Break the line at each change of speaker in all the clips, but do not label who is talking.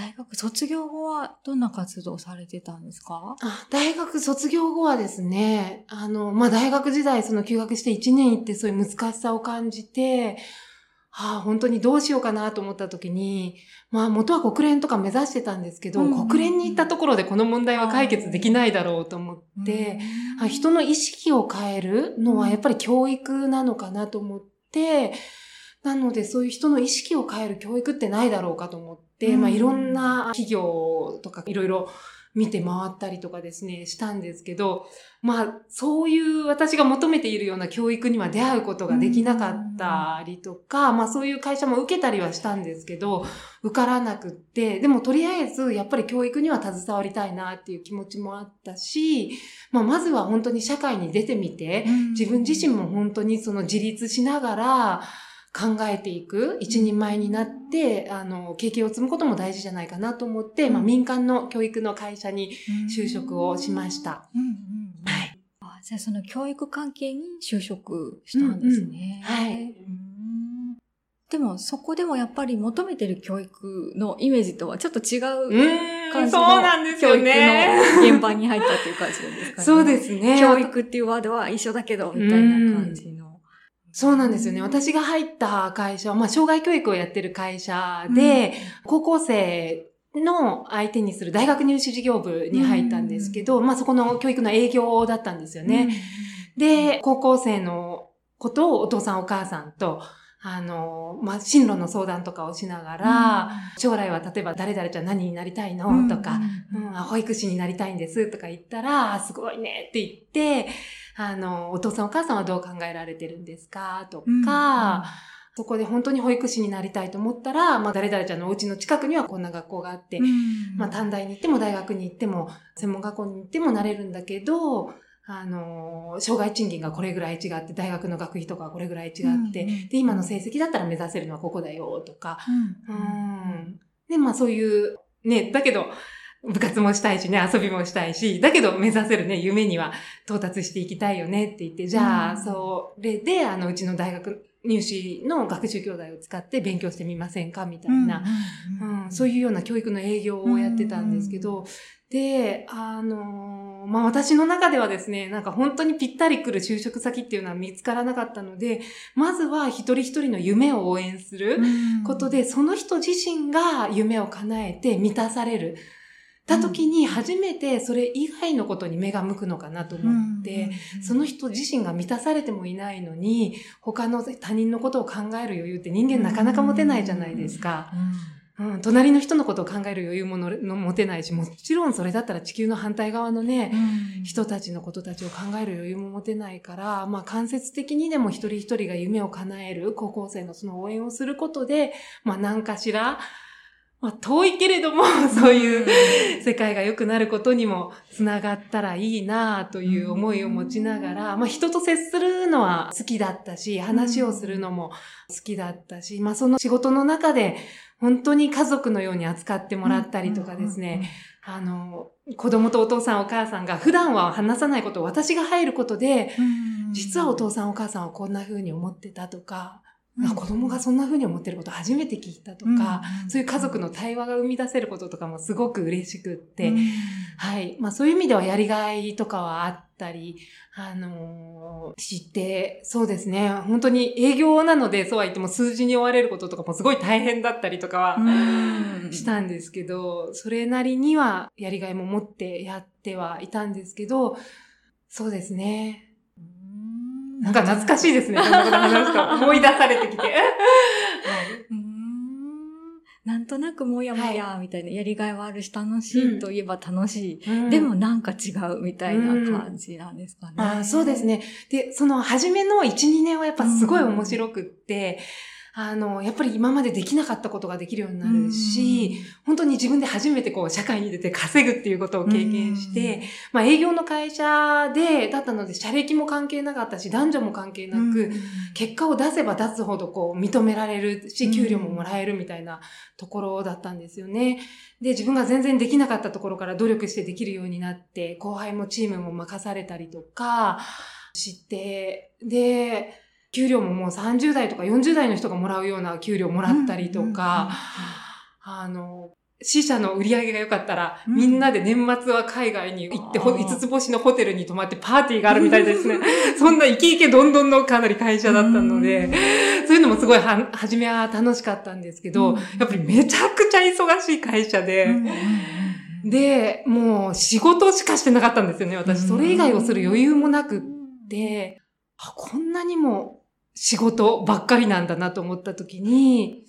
大学卒業後はどんな活動されてたんですか？
あ大学卒業後はですね、あの、まあ、大学時代その休学して1年行ってそういう難しさを感じて、はあ、本当にどうしようかなと思った時に、まあ元は国連とか目指してたんですけど、うん国連に行ったところでこの問題は解決できないだろうと思って、うん、人の意識を変えるのはやっぱり教育なのかなと思って、なのでそういう人の意識を変える教育ってないだろうかと思って、うん、まあいろんな企業とかいろいろ見て回ったりとかですね、したんですけど、まあ、そういう私が求めているような教育には出会うことができなかったりとか、まあそういう会社も受けたりはしたんですけど、受からなくって、でもとりあえずやっぱり教育には携わりたいなっていう気持ちもあったし、まあまずは本当に社会に出てみて、自分自身も本当にその自立しながら、考えていく、一人前になって、あの、経験を積むことも大事じゃないかなと思って、まあ、民間の教育の会社に就職をしました。
はい。じゃあ、その教育関係に就職したんですね。
うんうん、はい。
でも、そこでもやっぱり求めてる教育のイメージとはちょっと違う感じの教育の現場に入ったっていう感じなんですかね。
そうですね。
教育っていうワードは一緒だけど、みたいな感じの。
そうなんですよね。私が入った会社は、まあ、障害教育をやってる会社で、うん、高校生の相手にする大学入試事業部に入ったんですけど、うん、まあ、そこの教育の営業だったんですよね。うん、で、高校生のことをお父さんお母さんと、あの、まあ、進路の相談とかをしながら、将来は例えば誰々ちゃん何になりたいの？とか、うん、保育士になりたいんですとか言ったら、すごいねって言って、あの、お父さんお母さんはどう考えられてるんですか？とか、そこで本当に保育士になりたいと思ったら、まあ、誰々ちゃんのお家の近くにはこんな学校があって、うん、まあ、短大に行っても大学に行っても、専門学校に行ってもなれるんだけど、あの、障害賃金がこれぐらい違って、大学の学費とかこれぐらい違って、うんうん、で、今の成績だったら目指せるのはここだよ、とか、うん、うん、で、まあそういう、ね、だけど、部活もしたいしね、遊びもしたいし、だけど目指せるね、夢には到達していきたいよねって言って、じゃあ、それで、あの、うちの大学入試の学習教材を使って勉強してみませんかみたいな、うんそういうような教育の営業をやってたんですけど、で、あのまあ、私の中ではですね、なんか本当にぴったり来る就職先っていうのは見つからなかったので、まずは一人一人の夢を応援することで、その人自身が夢を叶えて満たされる。た時に初めてそれ以外のことに目が向くのかなと思って、その人自身が満たされてもいないのに、他の他人のことを考える余裕って人間なかなか持てないじゃないですか。うん、隣の人のことを考える余裕ものの持てないし、もちろんそれだったら地球の反対側のね、うん、人たちのことたちを考える余裕も持てないから、まあ間接的にでも一人一人が夢を叶える高校生のその応援をすることで、まあ何かしら、まあ、遠いけれども、そういう世界が良くなることにもつながったらいいなという思いを持ちながら、まあ、人と接するのは好きだったし、話をするのも好きだったし、まあ、その仕事の中で本当に家族のように扱ってもらったりとかですね、あの、子供とお父さんお母さんが普段は話さないことを私が入ることで、実はお父さんお母さんはこんな風に思ってたとか、うん、子供がそんな風に思ってること初めて聞いたとか、うん、そういう家族の対話が生み出せることとかもすごく嬉しくって、うん、はい。まあそういう意味ではやりがいとかはあったり、あのー、知って、そうですね。本当に営業なので、そうは言っても数字に追われることとかもすごい大変だったりとかはしたんですけど、それなりにはやりがいも持ってやってはいたんですけど、そうですね。なんか懐かしいですね。こんなこと話すと思い出されてきて。はい
なんとなくもやもや、みたいな、やりがいはあるし、楽しいといえば楽しい。うん、でもなんか違うみたいな感じなんですかね。うん、
あそうですね。で、その初めの1、2年はやっぱすごい面白くって、うんあの、やっぱり今までできなかったことができるようになるし、本当に自分で初めてこう、社会に出て稼ぐっていうことを経験して、まあ営業の会社で、だったので、社歴も関係なかったし、男女も関係なく、結果を出せば出すほどこう、認められるし、給料ももらえるみたいなところだったんですよね。で、自分が全然できなかったところから努力してできるようになって、後輩もチームも任されたりとか、して、で、給料ももう30代とか40代の人がもらうような給料もらったりとか、あの、死者の売り上げが良かったら、うん、みんなで年末は海外に行って、5つ星のホテルに泊まってパーティーがあるみたいですね。そんなイケイケどんどんのかなり会社だったので、そういうのもすごいは、初めは楽しかったんですけど、やっぱりめちゃくちゃ忙しい会社で、で、もう仕事しかしてなかったんですよね。私、それ以外をする余裕もなくって、あ、こんなにも仕事ばっかりなんだなと思った時に、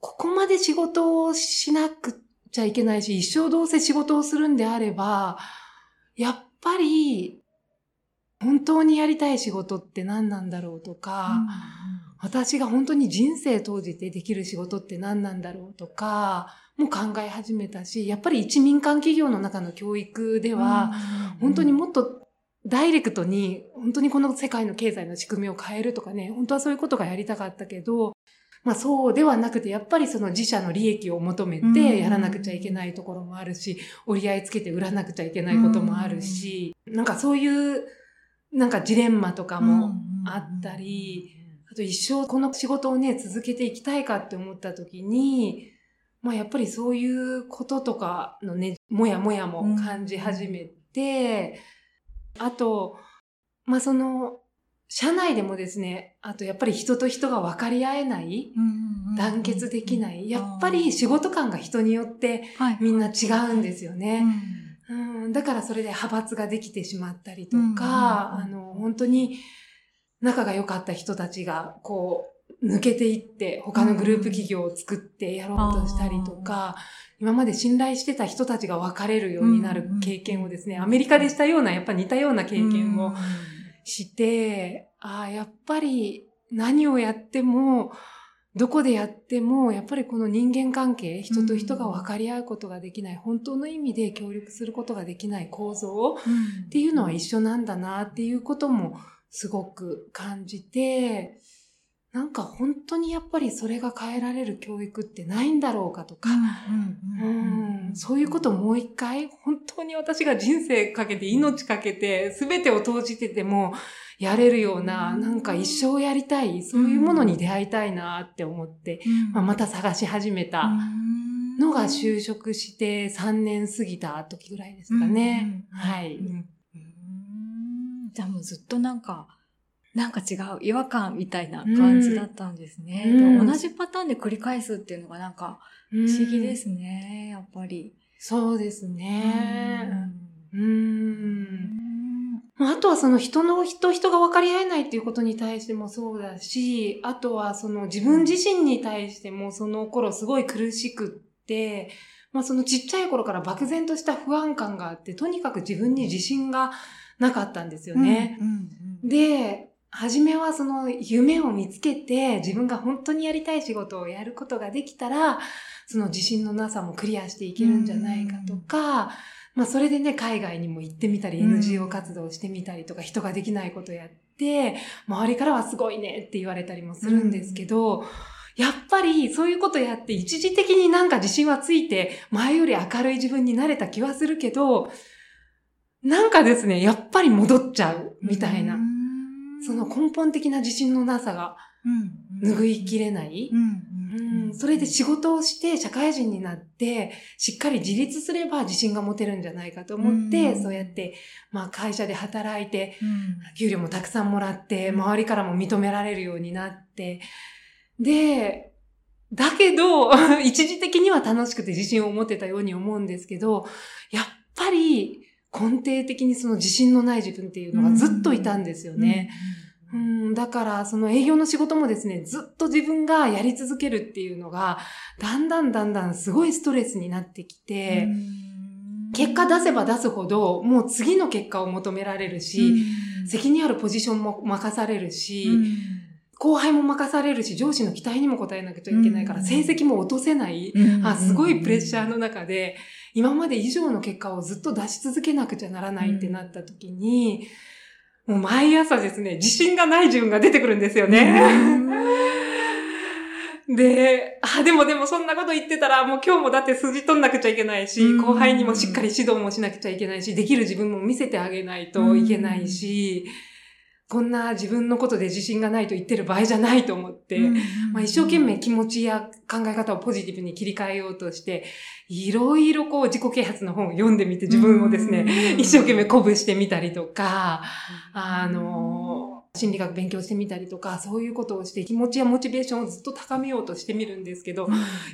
ここまで仕事をしなくちゃいけないし、一生どうせ仕事をするんであれば、やっぱり、本当にやりたい仕事って何なんだろうとか、うん、私が本当に人生当じてできる仕事って何なんだろうとか、も考え始めたし、やっぱり一民間企業の中の教育では、本当にもっとダイレクトに、本当にこの世界の経済の仕組みを変えるとかね、本当はそういうことがやりたかったけど、まあそうではなくて、やっぱりその自社の利益を求めてやらなくちゃいけないところもあるし、折り合いつけて売らなくちゃいけないこともあるし、なんかそういう、なんかジレンマとかもあったり、あと一生この仕事をね、続けていきたいかって思った時に、まあやっぱりそういうこととかのね、もやもやも感じ始めて、あと、まあその、社内でもですね、あとやっぱり人と人が分かり合えない、団結できない、やっぱり仕事感が人によってみんな違うんですよね。うん、だからそれで派閥ができてしまったりとか、あの、本当に仲が良かった人たちが、こう、抜けていって他のグループ企業を作ってやろうとしたりとか、今まで信頼してた人たちが別れるようになる経験をですね、アメリカでしたような、やっぱ似たような経験をして、ああ、やっぱり何をやっても、どこでやっても、やっぱりこの人間関係、人と人が分かり合うことができない、本当の意味で協力することができない構造っていうのは一緒なんだなっていうこともすごく感じて、なんか本当にやっぱりそれが変えられる教育ってないんだろうかとか、そういうことをもう一回、本当に私が人生かけて命かけて全てを投じててもやれるような、なんか一生やりたい、そういうものに出会いたいなって思って、まあ、また探し始めたのが就職して3年過ぎた時ぐらいですかね。はい。
じゃあもうずっとなんか、なんか違う違和感みたいな感じだったんですね。うん、同じパターンで繰り返すっていうのがなんか不思議ですね、やっぱり。
そうですね。うん。あとはその人の人、人が分かり合えないっていうことに対してもそうだし、あとはその自分自身に対してもその頃すごい苦しくって、まあそのちっちゃい頃から漠然とした不安感があって、とにかく自分に自信がなかったんですよね。うんうんうん、で、初めはその夢を見つけて自分が本当にやりたい仕事をやることができたら、その自信のなさもクリアしていけるんじゃないかとか、まあそれでね、海外にも行ってみたり、NGO 活動してみたりとか、人ができないことやって、周りからはすごいねって言われたりもするんですけど、やっぱりそういうことやって一時的になんか自信はついて、前より明るい自分になれた気はするけど、なんかですね、やっぱり戻っちゃうみたいな。その根本的な自信のなさが拭いきれない。それで仕事をして社会人になって、しっかり自立すれば自信が持てるんじゃないかと思って、うん、そうやって、まあ会社で働いて、うん、給料もたくさんもらって、周りからも認められるようになって、で、だけど、一時的には楽しくて自信を持てたように思うんですけど、やっぱり根底的にその自信のない自分っていうのがずっといたんですよね。うん、だから、その営業の仕事もですね、ずっと自分がやり続けるっていうのが、だんだんだんだんすごいストレスになってきて、結果出せば出すほど、もう次の結果を求められるし、責任あるポジションも任されるし、後輩も任されるし、上司の期待にも応えなきゃいけないから、成績も落とせない、あすごいプレッシャーの中で、今まで以上の結果をずっと出し続けなくちゃならないってなった時に、もう毎朝ですね、自信がない自分が出てくるんですよね。で、あ、でもでもそんなこと言ってたら、もう今日もだって筋取んなくちゃいけないし、後輩にもしっかり指導もしなくちゃいけないし、できる自分も見せてあげないといけないし、こんな自分のことで自信がないと言ってる場合じゃないと思って、まあ、一生懸命気持ちや考え方をポジティブに切り替えようとして、いろいろこう自己啓発の本を読んでみて自分をですね、一生懸命鼓舞してみたりとか、あの、心理学勉強してみたりとか、そういうことをして気持ちやモチベーションをずっと高めようとしてみるんですけど、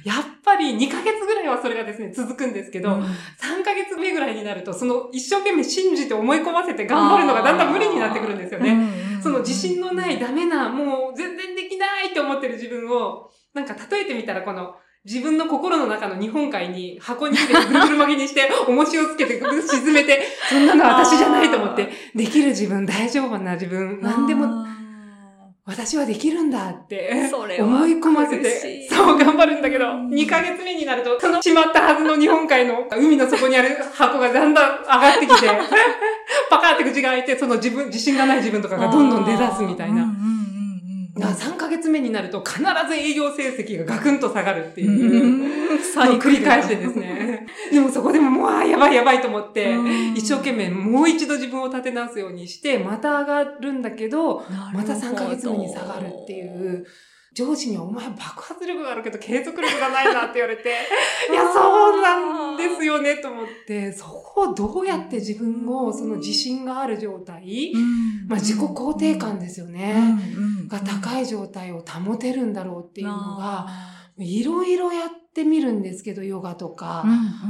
やっぱり2ヶ月ぐらいはそれがですね、続くんですけど、3ヶ月目ぐらいになると、その一生懸命信じて思い込ませて頑張るのがだんだん無理になってくるんですよね。その自信のないダメな、もう全然できないって思ってる自分を、なんか例えてみたらこの、自分の心の中の日本海に箱に入れてぐるぐる巻きにして、重しをつけてぐる沈めて、そんなの私じゃないと思って、できる自分、大丈夫な自分、何でも私はできるんだって思い込ませて、そう頑張るんだけど、
うん。
2ヶ月目になると、そのしまったはずの日本海の海の底にある箱がだんだん上がってきて、パカーって口が開いて、その自分、自信がない自分とかがどんどん出だすみたいな。だから3ヶ月目になると必ず営業成績がガクンと下がるっていう。のを繰り返してですね。でもそこでももう、やばいやばいと思って、一生懸命もう一度自分を立て直すようにして、また上がるんだけど、また3ヶ月目に下がるっていう。上司にはお前爆発力があるけど継続力がないなって言われて、いや、そうなんですよねと思って、そこをどうやって自分をその自信がある状態、まあ自己肯定感ですよね。が高い状態を保てるんだろうっていうのが、いろいろやってみるんですけど、ヨガとか、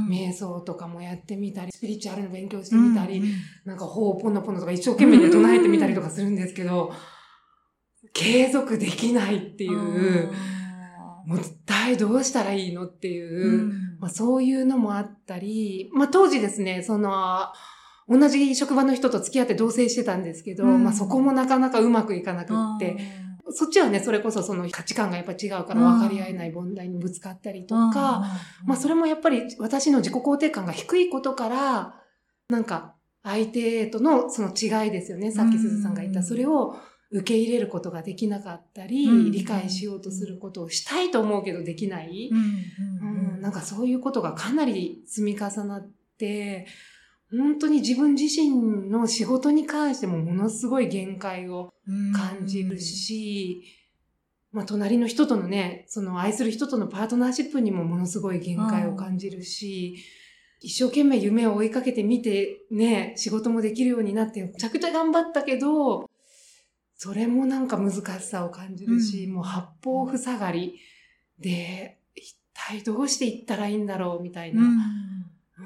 瞑想とかもやってみたり、スピリチュアルの勉強してみたり、なんか、ほうポノポノとか一生懸命で唱えてみたりとかするんですけど、継続できないっていう、もう一体どうしたらいいのっていう、まあ、そういうのもあったり、まあ当時ですね、その、同じ職場の人と付き合って同棲してたんですけど、
うん。
まあそこもなかなかうまくいかなくって、そっちはね、それこそその価値観がやっぱ違うから分かり合えない問題にぶつかったりとか、まあそれもやっぱり私の自己肯定感が低いことから、なんか相手とのその違いですよね。さっき鈴さんが言った。
うん。
それを受け入れることができなかったり、
うん
理解しようとすることをしたいと思うけどできない。
うん
うん、なんかそういうことがかなり積み重なって、本当に自分自身の仕事に関してもものすごい限界を感じるし、まあ隣の人とのね、その愛する人とのパートナーシップにもものすごい限界を感じるし、一生懸命夢を追いかけてみてね、仕事もできるようになってめちゃくちゃ頑張ったけど、それもなんか難しさを感じるし、
うん。
もう八方塞がりで、一体どうしていったらいいんだろうみたいな。う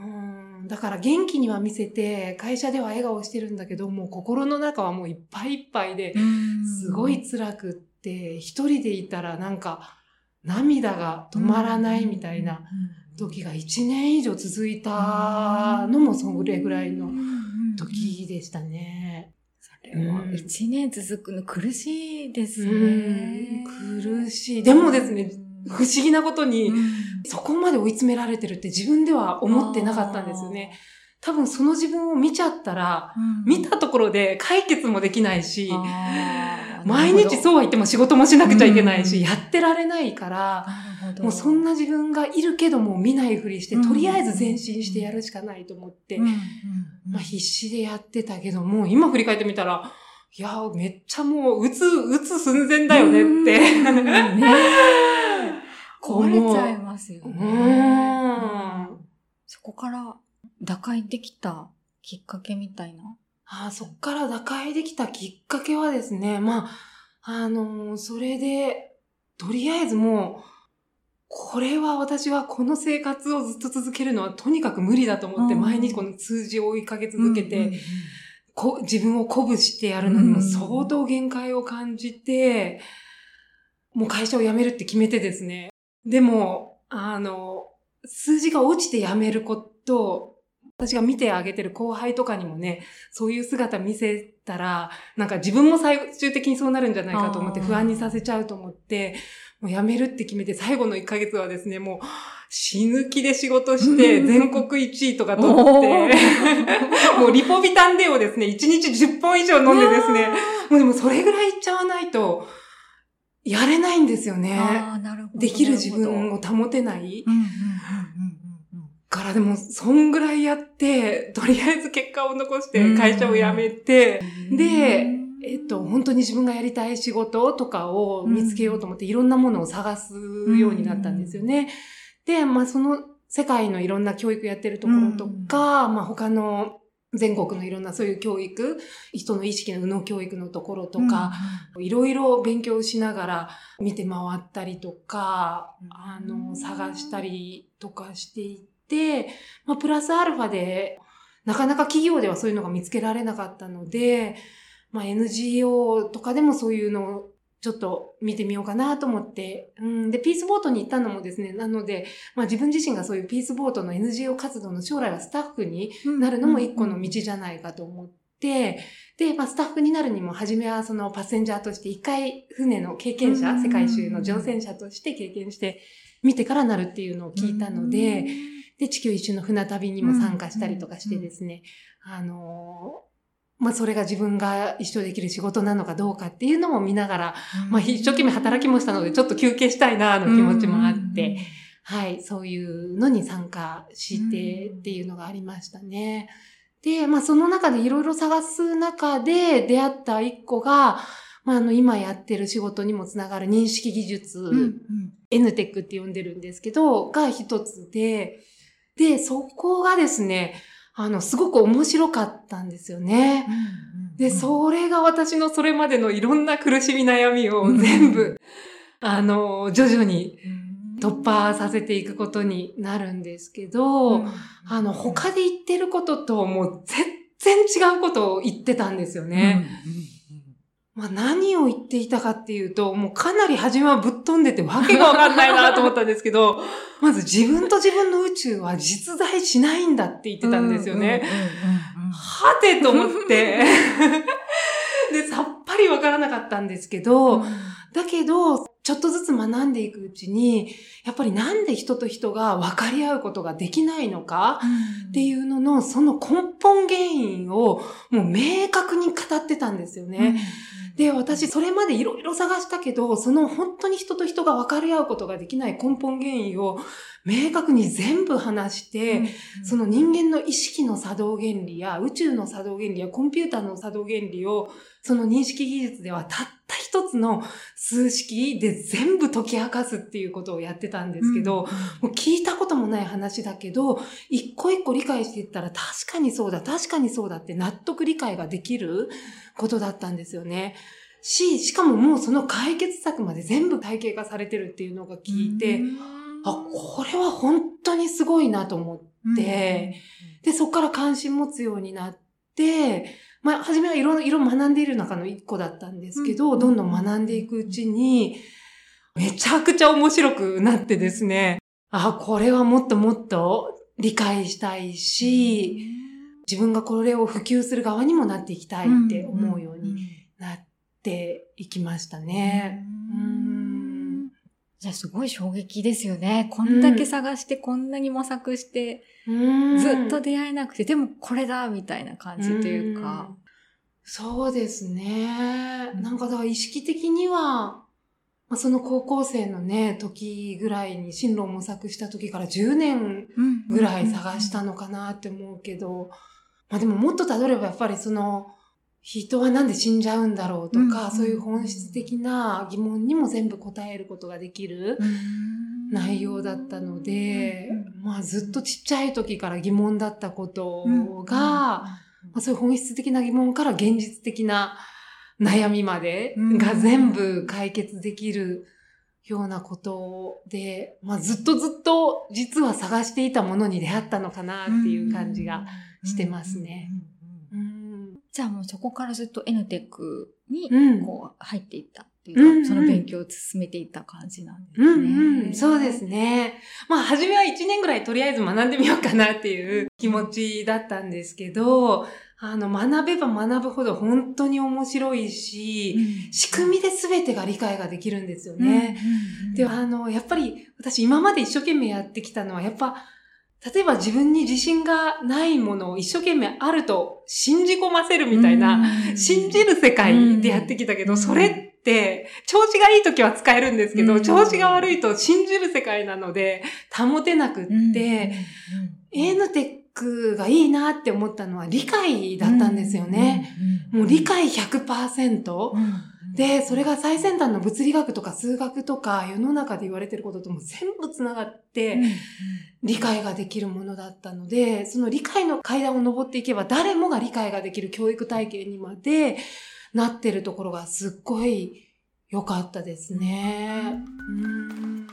ん。だから元気には見せて、会社では笑顔してるんだけど、もう心の中はもういっぱいいっぱいで、すごい辛くって、一人でいたらなんか涙が止まらないみたいな時が1年以上続いたのもそれぐらいの時でしたね。
それは一年続くの苦しいです
うん
ね。
苦しい。でもですね、不思議なことに、
うん。
そこまで追い詰められてるって自分では思ってなかったんですよね。多分その自分を見ちゃったら、見たところで解決もできないし、毎日そうは言っても仕事もしなくちゃいけないし、
うん。
やってられないから、もうそんな自分がいるけども見ないふりして、
うん
とりあえず前進してやるしかないと思って、まあ必死でやってたけども、今振り返ってみたら、いや、めっちゃもう、うつ、うつ寸前だよねって。
うんねえ 壊れちゃいますよ
う
ね。
ん。
そこから打開できたきっかけみたいな？
ああそっから打開できたきっかけはですね、まあ、あのーそれで、とりあえずもう、これは私はこの生活をずっと続けるのはとにかく無理だと思って、
うん。
毎日この数字を追いかけ続けて、自分を鼓舞してやるのにも相当限界を感じて、もう会社を辞めるって決めてですね。でも、あの、数字が落ちて辞めること、私が見てあげてる後輩とかにもね、そういう姿見せたら、なんか自分も最終的にそうなるんじゃないかと思って不安にさせちゃうと思って、もう辞めるって決めて最後の1ヶ月はですね、もう死ぬ気で仕事して全国1位とか取って、もうリポビタンデをですね、1日10本以上飲んでですね、もうでもそれぐらいいっちゃわないと、やれないんですよね。できる自分
を。
を保てないから、でも、そんぐらいやって、とりあえず結果を残して会社を辞めて、
うん
でえっと、本当に自分がやりたい仕事とかを見つけようと思って、いろんなものを探すようになったんですよね。で、まあ、その世界のいろんな教育やってるところとか、まあ、他の全国のいろんなそういう教育、人の意識の右脳教育のところとか、いろいろ勉強しながら見て回ったりとか、あの、探したりとかしていて、まあ、プラスアルファで、なかなか企業ではそういうのが見つけられなかったので、まあ、NGO とかでもそういうのをちょっと見てみようかなと思って、うん、で、ピースボートに行ったのもですね、なので、まあ自分自身がそういうピースボートの NGO 活動の将来はスタッフになるのも一個の道じゃないかと思って、で、まあスタッフになるにも、初めはそのパッセンジャーとして一回船の経験者、世界中の乗船者として経験して見てからなるっていうのを聞いたので、で、地球一周の船旅にも参加したりとかしてですね、あのまあそれが自分が一生できる仕事なのかどうかっていうのも見ながら、まあ一生懸命働きもしたのでちょっと休憩したいなの気持ちもあって、はい、そういうのに参加してっていうのがありましたね。で、まあその中でいろいろ探す中で出会った一個が、まああの今やってる仕事にもつながる認識技術、うんうん、NTEC って呼んでるんですけど、が一つで、で、そこがですね、あの、すごく面白かったんですよね。で、それが私のそれまでのいろんな苦しみ悩みを全部、あの、徐々に突破させていくことになるんですけど、あの、他で言ってることともう全然違うことを言ってたんですよね。まあ何を言っていたかっていうと、もうかなり初めはぶっ飛んでてわけがわかんないなと思ったんですけど、まず自分と自分の宇宙は実在しないんだって言ってたんですよね。はてと思って、で、さっぱりわからなかったんですけど、だけど、ちょっとずつ学んでいくうちに、やっぱりなんで人と人が分かり合うことができないのかっていうのの、その根本原因をもう明確に語ってたんですよね。で、私、それまでいろいろ探したけど、その本当に人と人が分かり合うことができない根本原因を明確に全部話して、うんうん、その人間の意識の作動原理や宇宙の作動原理やコンピューターの作動原理を、その認識技術ではたった一つの数式で全部解き明かすっていうことをやってたんですけど、うんうん、もう聞いたこともない話だけど、一個一個理解していったら確かにそうだ、確かにそうだって納得理解ができる。ことだったんですよね。し、しかももうその解決策まで全部体系化されてるっていうのが聞いて、あ、これは本当にすごいなと思って、で、そこから関心持つようになって、まあ、初めはいろいろ学んでいる中の一個だったんですけど、どんどん学んでいくうちに、めちゃくちゃ面白くなってですね、あ、これはもっともっと理解したいし、自分がこれを普及する側にもなっていきたいって思うようになっていきましたね。
じゃあすごい衝撃ですよね。こんだけ探して、こんなに模索して、ずっと出会えなくて、でもこれだみたいな感じというか。
うそうですね。なんかだから意識的には、まあ、その高校生のね、時ぐらいに進路を模索した時から10年ぐらい探したのかなって思うけど、まあでももっとたどればやっぱりその、人はなんで死んじゃうんだろうとか、うん、そういう本質的な疑問にも全部答えることができる内容だったので、まあずっとちっちゃい時から疑問だったことが、まあ、そういう本質的な疑問から現実的な悩みまでが全部解決できるようなことで、まあずっとずっと実は探していたものに出会ったのかなっていう感じがしてますね。
じゃあもうそこからずっと NTEC にこう入っていったっていうか、うんうん、その勉強を進めていった感じなんですね。うん
うん、そうですね。まあ初めは1年ぐらいとりあえず学んでみようかなっていう気持ちだったんですけど、あの、学べば学ぶほど本当に面白いし、うん、仕組みで全てが理解ができるんですよね。で、あの、やっぱり私今まで一生懸命やってきたのは、やっぱ例えば自分に自信がないものを一生懸命あると信じ込ませるみたいな、信じる世界でやってきたけど、それって、調子がいい時は使えるんですけど、調子が悪いと信じる世界なので、保てなくって、エーヌテックがいいなって思ったのは理解だったんですよね。もう理解100%、で、それが最先端の物理学とか数学とか世の中で言われてることとも全部つながって理解ができるものだったので、その理解の階段を登っていけば誰もが理解ができる教育体系にまでなってるところがすっごい良かったですね。うん